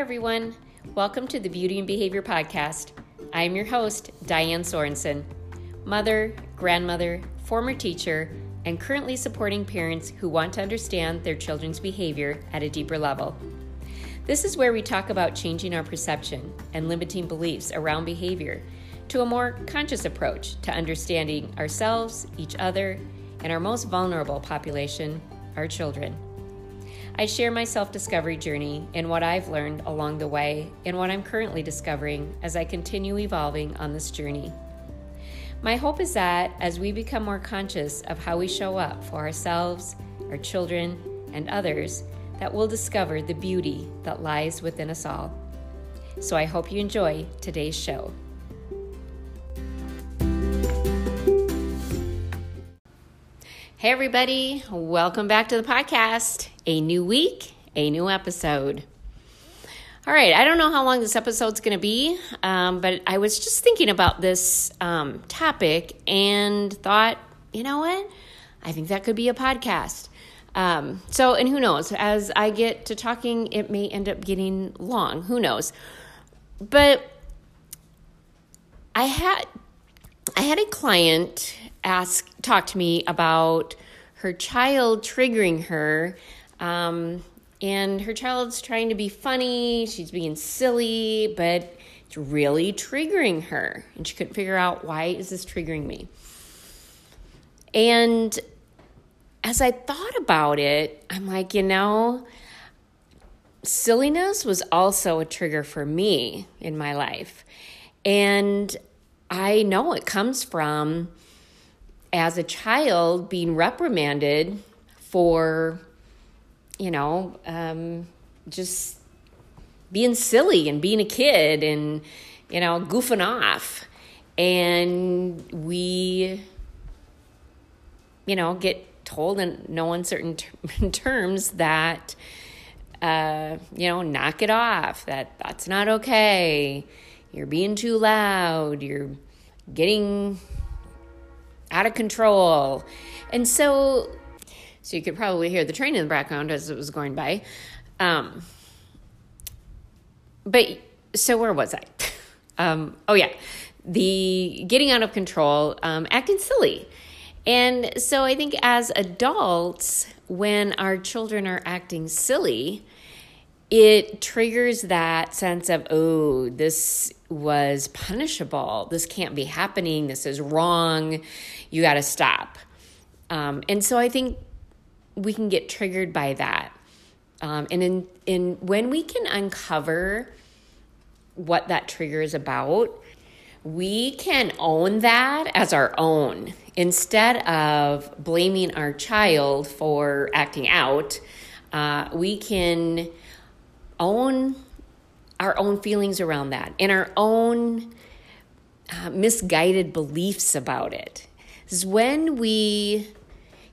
everyone. Welcome to the Beauty and Behavior Podcast. I am your host, Diane Sorensen, mother, grandmother, former teacher, and currently supporting parents who want to understand their children's behavior at a deeper level. This is where we talk about changing our perception and limiting beliefs around behavior to a more conscious approach to understanding ourselves, each other, and our most vulnerable population, our children. I share my self discovery journey and what I've learned along the way and what I'm currently discovering as I continue evolving on this journey. My hope is that as we become more conscious of how we show up for ourselves, our children, and others, that we'll discover the beauty that lies within us all. So I hope you enjoy today's show. Hey, everybody, welcome back to the podcast. A new week, a new episode. All right, I don't know how long this episode's going to be, um, but I was just thinking about this um, topic and thought, you know what? I think that could be a podcast. Um, so, and who knows? As I get to talking, it may end up getting long. Who knows? But I had I had a client ask talk to me about her child triggering her um, and her child's trying to be funny she's being silly but it's really triggering her and she couldn't figure out why is this triggering me. And as i thought about it i'm like you know silliness was also a trigger for me in my life. And I know it comes from as a child being reprimanded for, you know, um, just being silly and being a kid and, you know, goofing off. And we, you know, get told in no uncertain ter- terms that, uh, you know, knock it off, that that's not okay you're being too loud, you're getting out of control. And so so you could probably hear the train in the background as it was going by. Um, but so where was I? um, oh yeah, the getting out of control, um, acting silly. And so I think as adults, when our children are acting silly, it triggers that sense of, oh, this was punishable. This can't be happening. This is wrong. You got to stop. Um, and so I think we can get triggered by that. Um, and in, in when we can uncover what that trigger is about, we can own that as our own instead of blaming our child for acting out. Uh, we can own our own feelings around that and our own uh, misguided beliefs about it. Is when we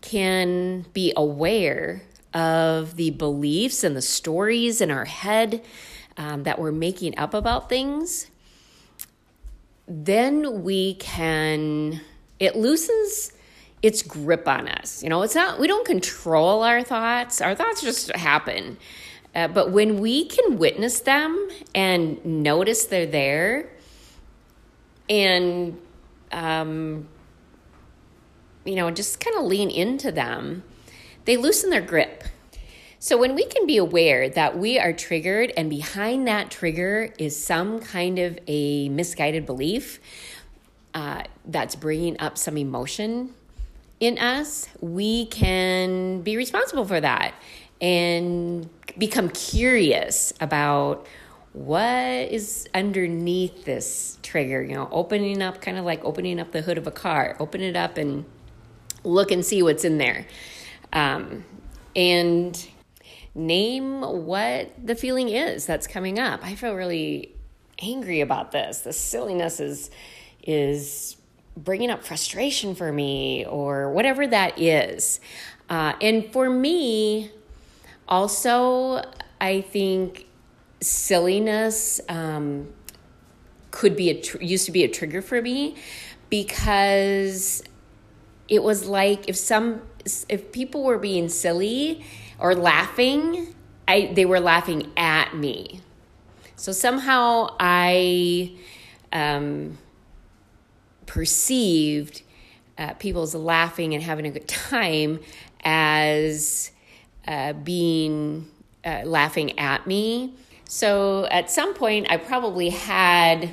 can be aware of the beliefs and the stories in our head um, that we're making up about things, then we can, it loosens its grip on us. You know, it's not, we don't control our thoughts, our thoughts just happen. Uh, but when we can witness them and notice they're there and, um, you know, just kind of lean into them, they loosen their grip. So when we can be aware that we are triggered and behind that trigger is some kind of a misguided belief uh, that's bringing up some emotion in us, we can be responsible for that and become curious about what is underneath this trigger you know opening up kind of like opening up the hood of a car open it up and look and see what's in there. Um, and name what the feeling is that's coming up. I feel really angry about this. The silliness is is bringing up frustration for me or whatever that is. Uh, and for me also, I think silliness um, could be a tr- used to be a trigger for me because it was like if some if people were being silly or laughing, I they were laughing at me. So somehow I um, perceived uh, people's laughing and having a good time as uh, being uh, laughing at me. So at some point, I probably had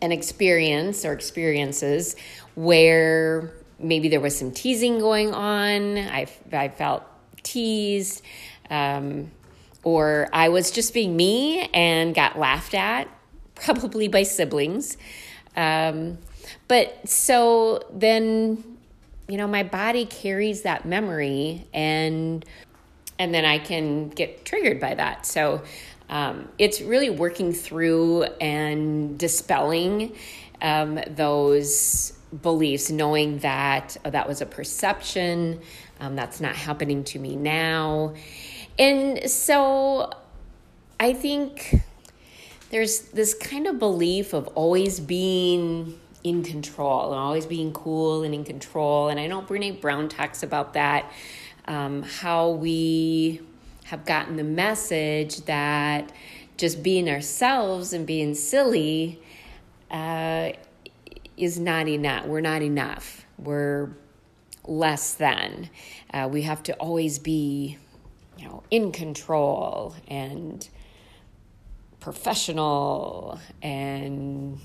an experience or experiences where maybe there was some teasing going on. I, I felt teased. Um, or I was just being me and got laughed at, probably by siblings. Um, but so then, you know, my body carries that memory and and then I can get triggered by that. So um, it's really working through and dispelling um, those beliefs, knowing that oh, that was a perception, um, that's not happening to me now. And so I think there's this kind of belief of always being in control and always being cool and in control. And I know Brene Brown talks about that, um, how we have gotten the message that just being ourselves and being silly uh, is not enough. We're not enough. We're less than. Uh, we have to always be, you know, in control and professional and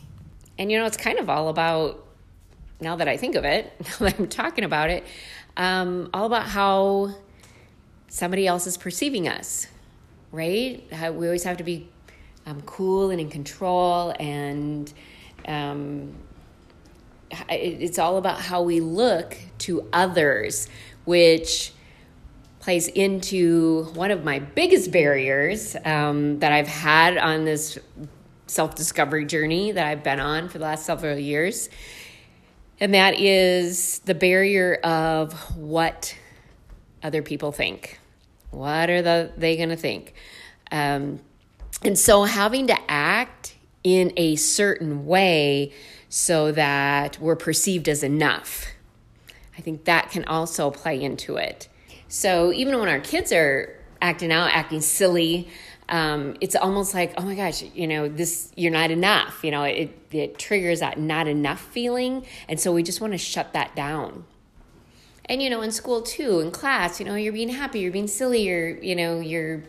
and you know, it's kind of all about, now that I think of it, now that I'm talking about it, um, all about how somebody else is perceiving us, right? How we always have to be um, cool and in control, and um, it's all about how we look to others, which plays into one of my biggest barriers um, that I've had on this self discovery journey that I've been on for the last several years. And that is the barrier of what other people think. What are the, they going to think? Um, and so having to act in a certain way so that we're perceived as enough. I think that can also play into it. So even when our kids are acting out, acting silly, um, it's almost like, oh my gosh, you know, this, you're not enough. You know, it, it triggers that not enough feeling. And so we just want to shut that down. And, you know, in school too, in class, you know, you're being happy, you're being silly, you're, you know, you're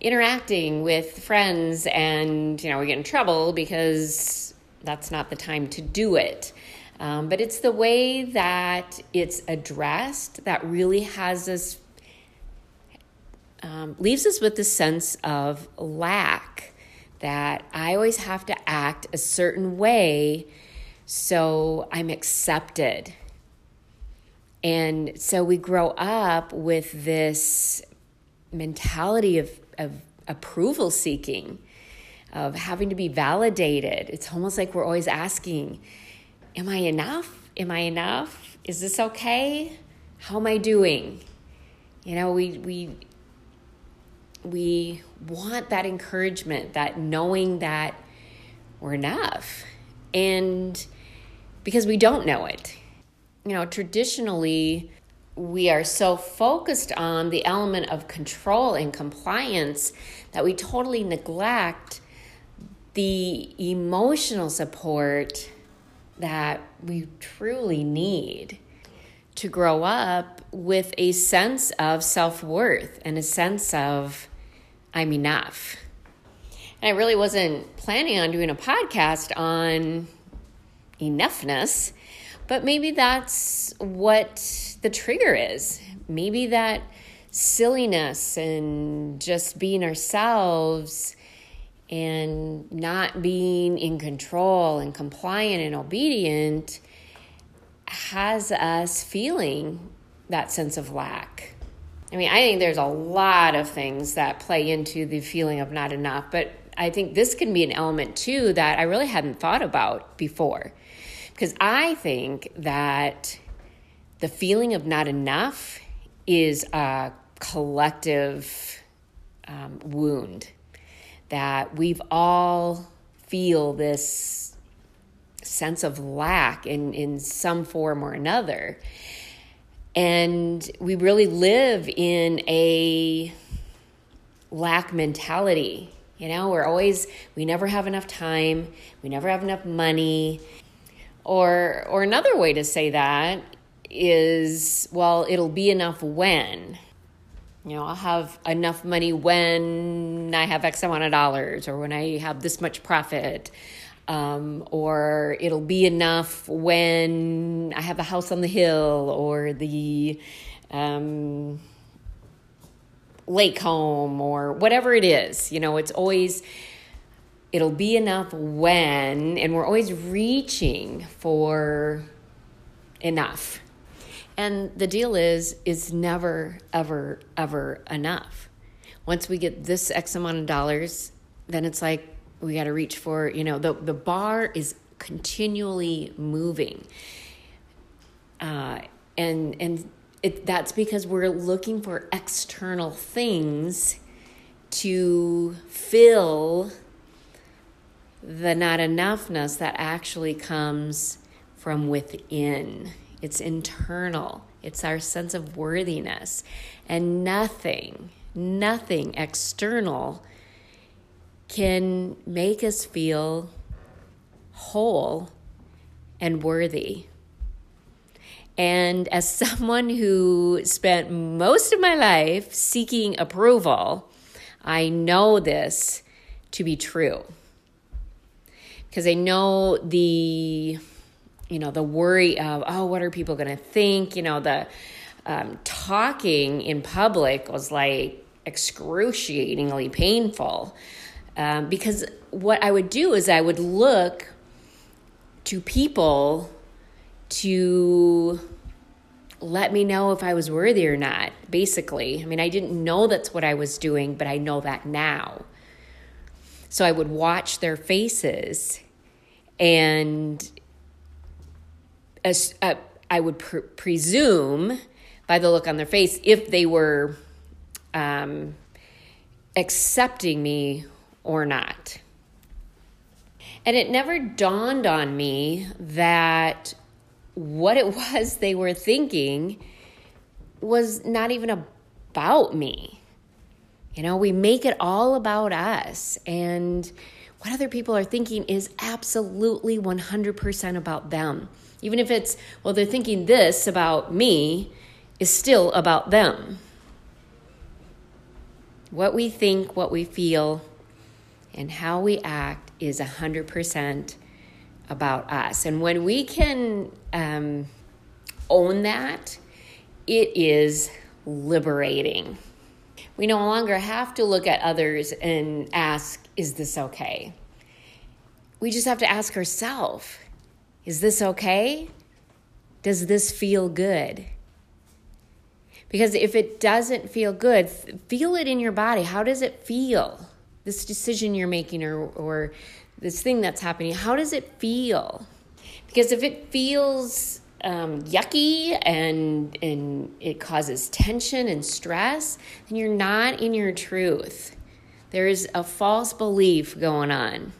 interacting with friends and, you know, we get in trouble because that's not the time to do it. Um, but it's the way that it's addressed that really has us um, leaves us with the sense of lack that I always have to act a certain way so I'm accepted. And so we grow up with this mentality of, of approval seeking, of having to be validated. It's almost like we're always asking, Am I enough? Am I enough? Is this okay? How am I doing? You know, we, we we want that encouragement, that knowing that we're enough. And because we don't know it. You know, traditionally, we are so focused on the element of control and compliance that we totally neglect the emotional support that we truly need to grow up with a sense of self worth and a sense of I'm enough. And I really wasn't planning on doing a podcast on enoughness, but maybe that's what the trigger is. Maybe that silliness and just being ourselves and not being in control and compliant and obedient has us feeling that sense of lack. I mean, I think there's a lot of things that play into the feeling of not enough, but I think this can be an element too that I really hadn't thought about before. Because I think that the feeling of not enough is a collective um, wound that we've all feel this sense of lack in, in some form or another. And we really live in a lack mentality. You know, we're always, we never have enough time, we never have enough money. Or, or another way to say that is, well, it'll be enough when. You know, I'll have enough money when I have X amount of dollars or when I have this much profit. Um, or it'll be enough when I have a house on the hill or the um, lake home or whatever it is. You know, it's always, it'll be enough when, and we're always reaching for enough. And the deal is, it's never, ever, ever enough. Once we get this X amount of dollars, then it's like we got to reach for, you know, the, the bar is continually moving. Uh, and, and it, that's because we're looking for external things to fill the not enoughness that actually comes from within. It's internal, it's our sense of worthiness. And nothing, nothing external can make us feel whole and worthy. And as someone who spent most of my life seeking approval, I know this to be true. Because I know the, you know, the worry of, oh, what are people going to think? You know, the um, talking in public was like excruciatingly painful. Um, because what I would do is I would look to people to let me know if I was worthy or not, basically. I mean, I didn't know that's what I was doing, but I know that now. So I would watch their faces and as, uh, I would pr- presume by the look on their face if they were um, accepting me or not. And it never dawned on me that what it was they were thinking was not even about me. You know, we make it all about us. And what other people are thinking is absolutely 100% about them. Even if it's, well, they're thinking this about me, is still about them. What we think, what we feel, and how we act is 100% about us. And when we can um, own that, it is liberating. We no longer have to look at others and ask, is this okay? We just have to ask ourselves, is this okay? Does this feel good? Because if it doesn't feel good, feel it in your body. How does it feel? This decision you're making or, or this thing that's happening, how does it feel? Because if it feels um, yucky and and it causes tension and stress, then you're not in your truth. There is a false belief going on.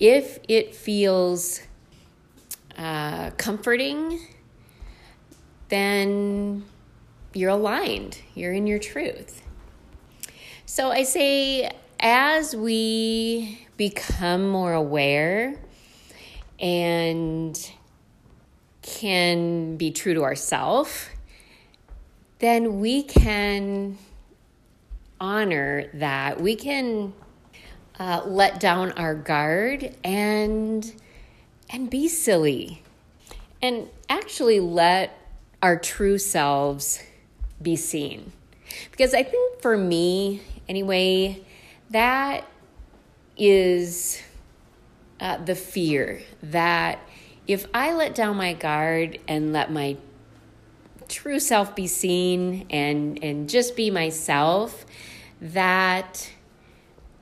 If it feels uh, comforting, then you're aligned. You're in your truth. So I say, as we become more aware and can be true to ourselves, then we can honor that. We can uh, let down our guard and and be silly and actually let our true selves be seen. Because I think for me, anyway, that is uh, the fear that if I let down my guard and let my true self be seen and and just be myself that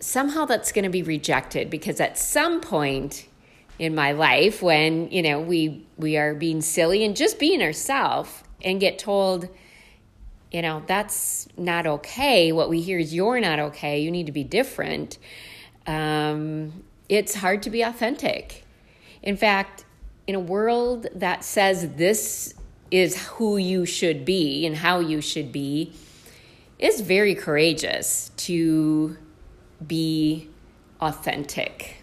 somehow that's going to be rejected because at some point in my life when you know we we are being silly and just being ourselves and get told you know that's not okay what we hear is you're not okay you need to be different um, it's hard to be authentic. In fact, in a world that says this is who you should be and how you should be, it's very courageous to be authentic.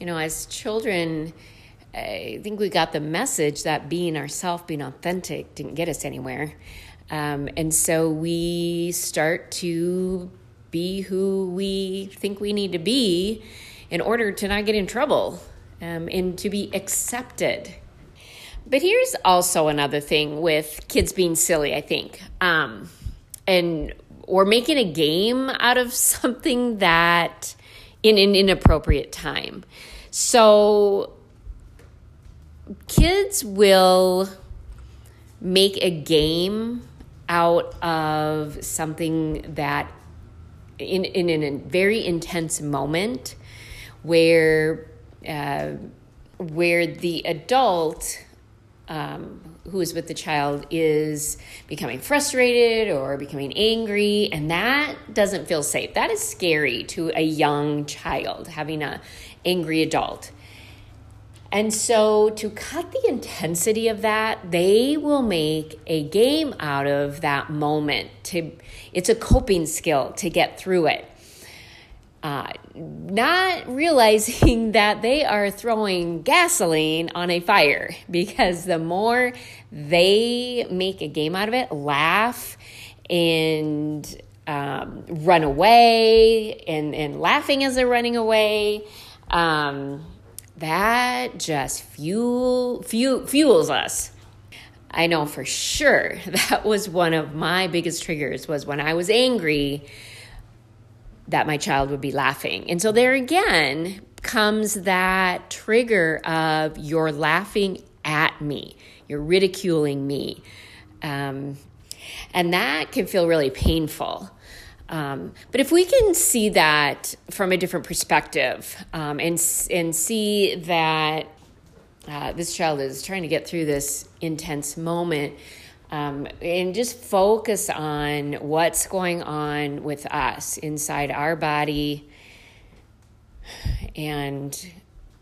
You know, as children, I think we got the message that being ourselves, being authentic, didn't get us anywhere. Um, and so we start to be who we think we need to be in order to not get in trouble um, and to be accepted. But here's also another thing with kids being silly, I think. Um, and or making a game out of something that in an inappropriate time. So kids will make a game out of something that in, in, in a very intense moment where uh, where the adult um, who is with the child is becoming frustrated or becoming angry, and that doesn't feel safe. That is scary to a young child having a angry adult. And so, to cut the intensity of that, they will make a game out of that moment. To, it's a coping skill to get through it. Uh, not realizing that they are throwing gasoline on a fire because the more they make a game out of it, laugh and um, run away and, and laughing as they're running away. Um, that just fuel, fuel fuels us. I know for sure that was one of my biggest triggers was when I was angry that my child would be laughing. And so there again comes that trigger of you're laughing at me, you're ridiculing me. Um, and that can feel really painful. Um, but if we can see that from a different perspective um, and, and see that uh, this child is trying to get through this intense moment um, and just focus on what's going on with us inside our body and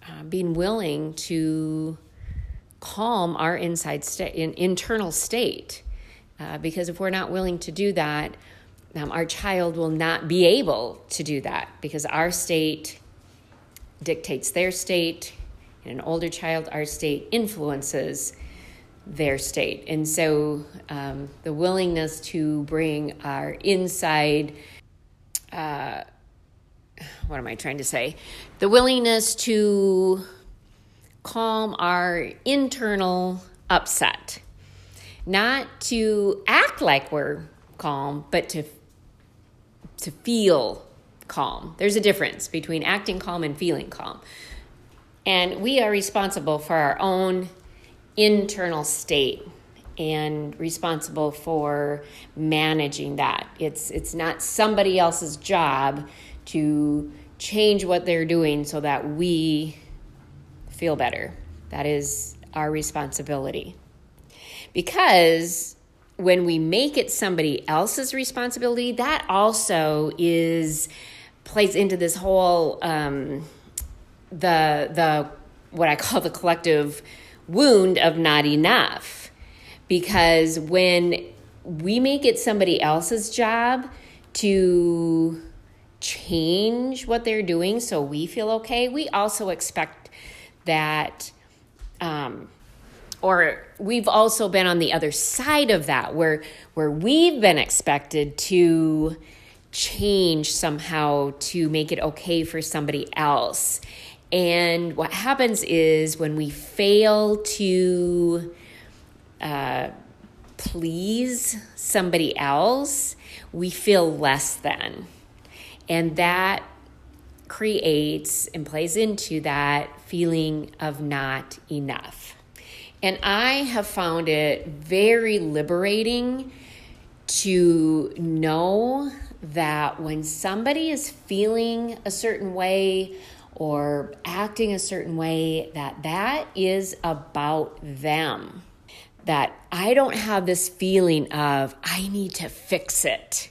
uh, being willing to calm our inside state, in, internal state. Uh, because if we're not willing to do that, um, our child will not be able to do that because our state dictates their state. In an older child, our state influences their state. And so um, the willingness to bring our inside, uh, what am I trying to say? The willingness to calm our internal upset, not to act like we're calm, but to to feel calm. There's a difference between acting calm and feeling calm. And we are responsible for our own internal state and responsible for managing that. It's it's not somebody else's job to change what they're doing so that we feel better. That is our responsibility. Because when we make it somebody else's responsibility, that also is plays into this whole um, the the what I call the collective wound of not enough. Because when we make it somebody else's job to change what they're doing so we feel okay, we also expect that um, or we've also been on the other side of that where where we've been expected to change somehow to make it okay for somebody else. And what happens is when we fail to uh, please somebody else we feel less than. And that creates and plays into that feeling of not enough and I have found it very liberating to know that when somebody is feeling a certain way or acting a certain way that that is about them that I don't have this feeling of I need to fix it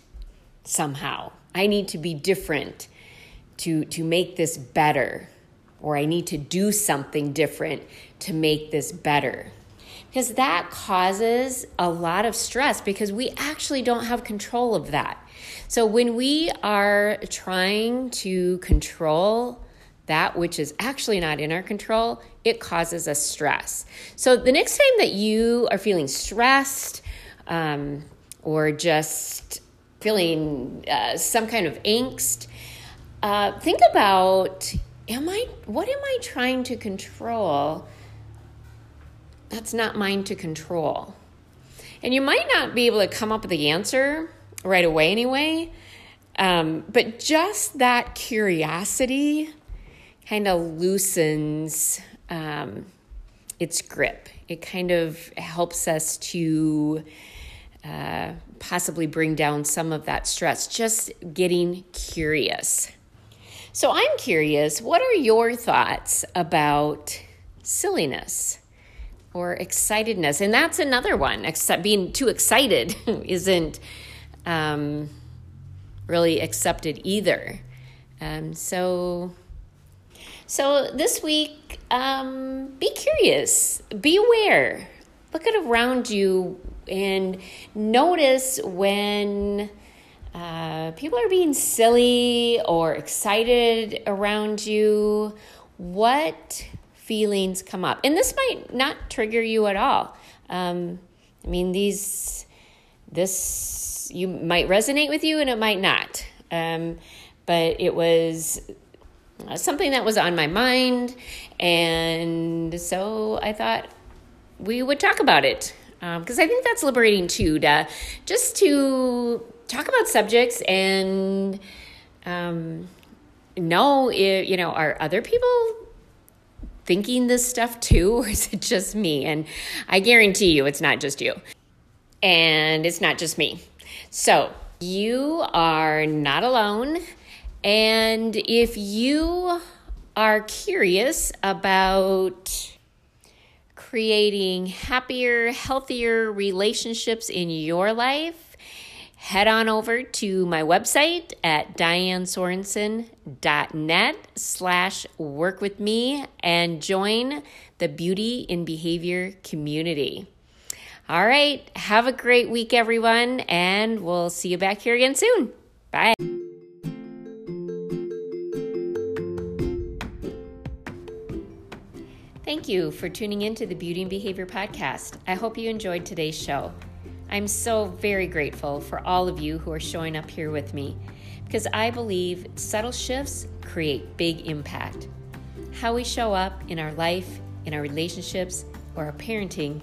somehow. I need to be different to to make this better or I need to do something different to make this better. because that causes a lot of stress because we actually don't have control of that. So when we are trying to control that which is actually not in our control, it causes us stress. So the next time that you are feeling stressed um, or just feeling uh, some kind of angst, uh, think about am I what am I trying to control that's not mine to control. And you might not be able to come up with the answer right away anyway, um, but just that curiosity kind of loosens um, its grip. It kind of helps us to uh, possibly bring down some of that stress, just getting curious. So, I'm curious, what are your thoughts about silliness or excitedness? And that's another one. Except being too excited isn't um, really accepted either. Um, so, so this week, um, be curious, be aware, look at around you, and notice when uh, people are being silly or excited around you. What feelings come up? And this might not trigger you at all. Um, I mean, these, this, you might resonate with you and it might not. Um, but it was something that was on my mind. And so I thought we would talk about it because um, I think that's liberating too, to just to talk about subjects and um, know if, you know, are other people thinking this stuff too, or is it just me? And I guarantee you it's not just you. And it's not just me. So you are not alone. And if you are curious about creating happier, healthier relationships in your life, head on over to my website at dianesorensen.net slash work with me and join the beauty in behavior community. All right, have a great week, everyone, and we'll see you back here again soon. Bye. Thank you for tuning in to the Beauty and Behavior Podcast. I hope you enjoyed today's show. I'm so very grateful for all of you who are showing up here with me because I believe subtle shifts create big impact. How we show up in our life, in our relationships, or our parenting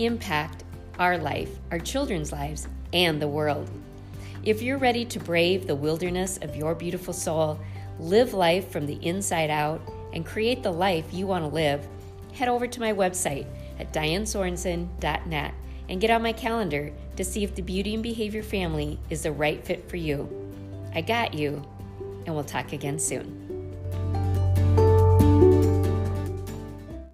impact our life, our children's lives, and the world. If you're ready to brave the wilderness of your beautiful soul, live life from the inside out, and create the life you want to live, head over to my website at dianesorensen.net and get on my calendar to see if the Beauty and Behavior family is the right fit for you. I got you, and we'll talk again soon.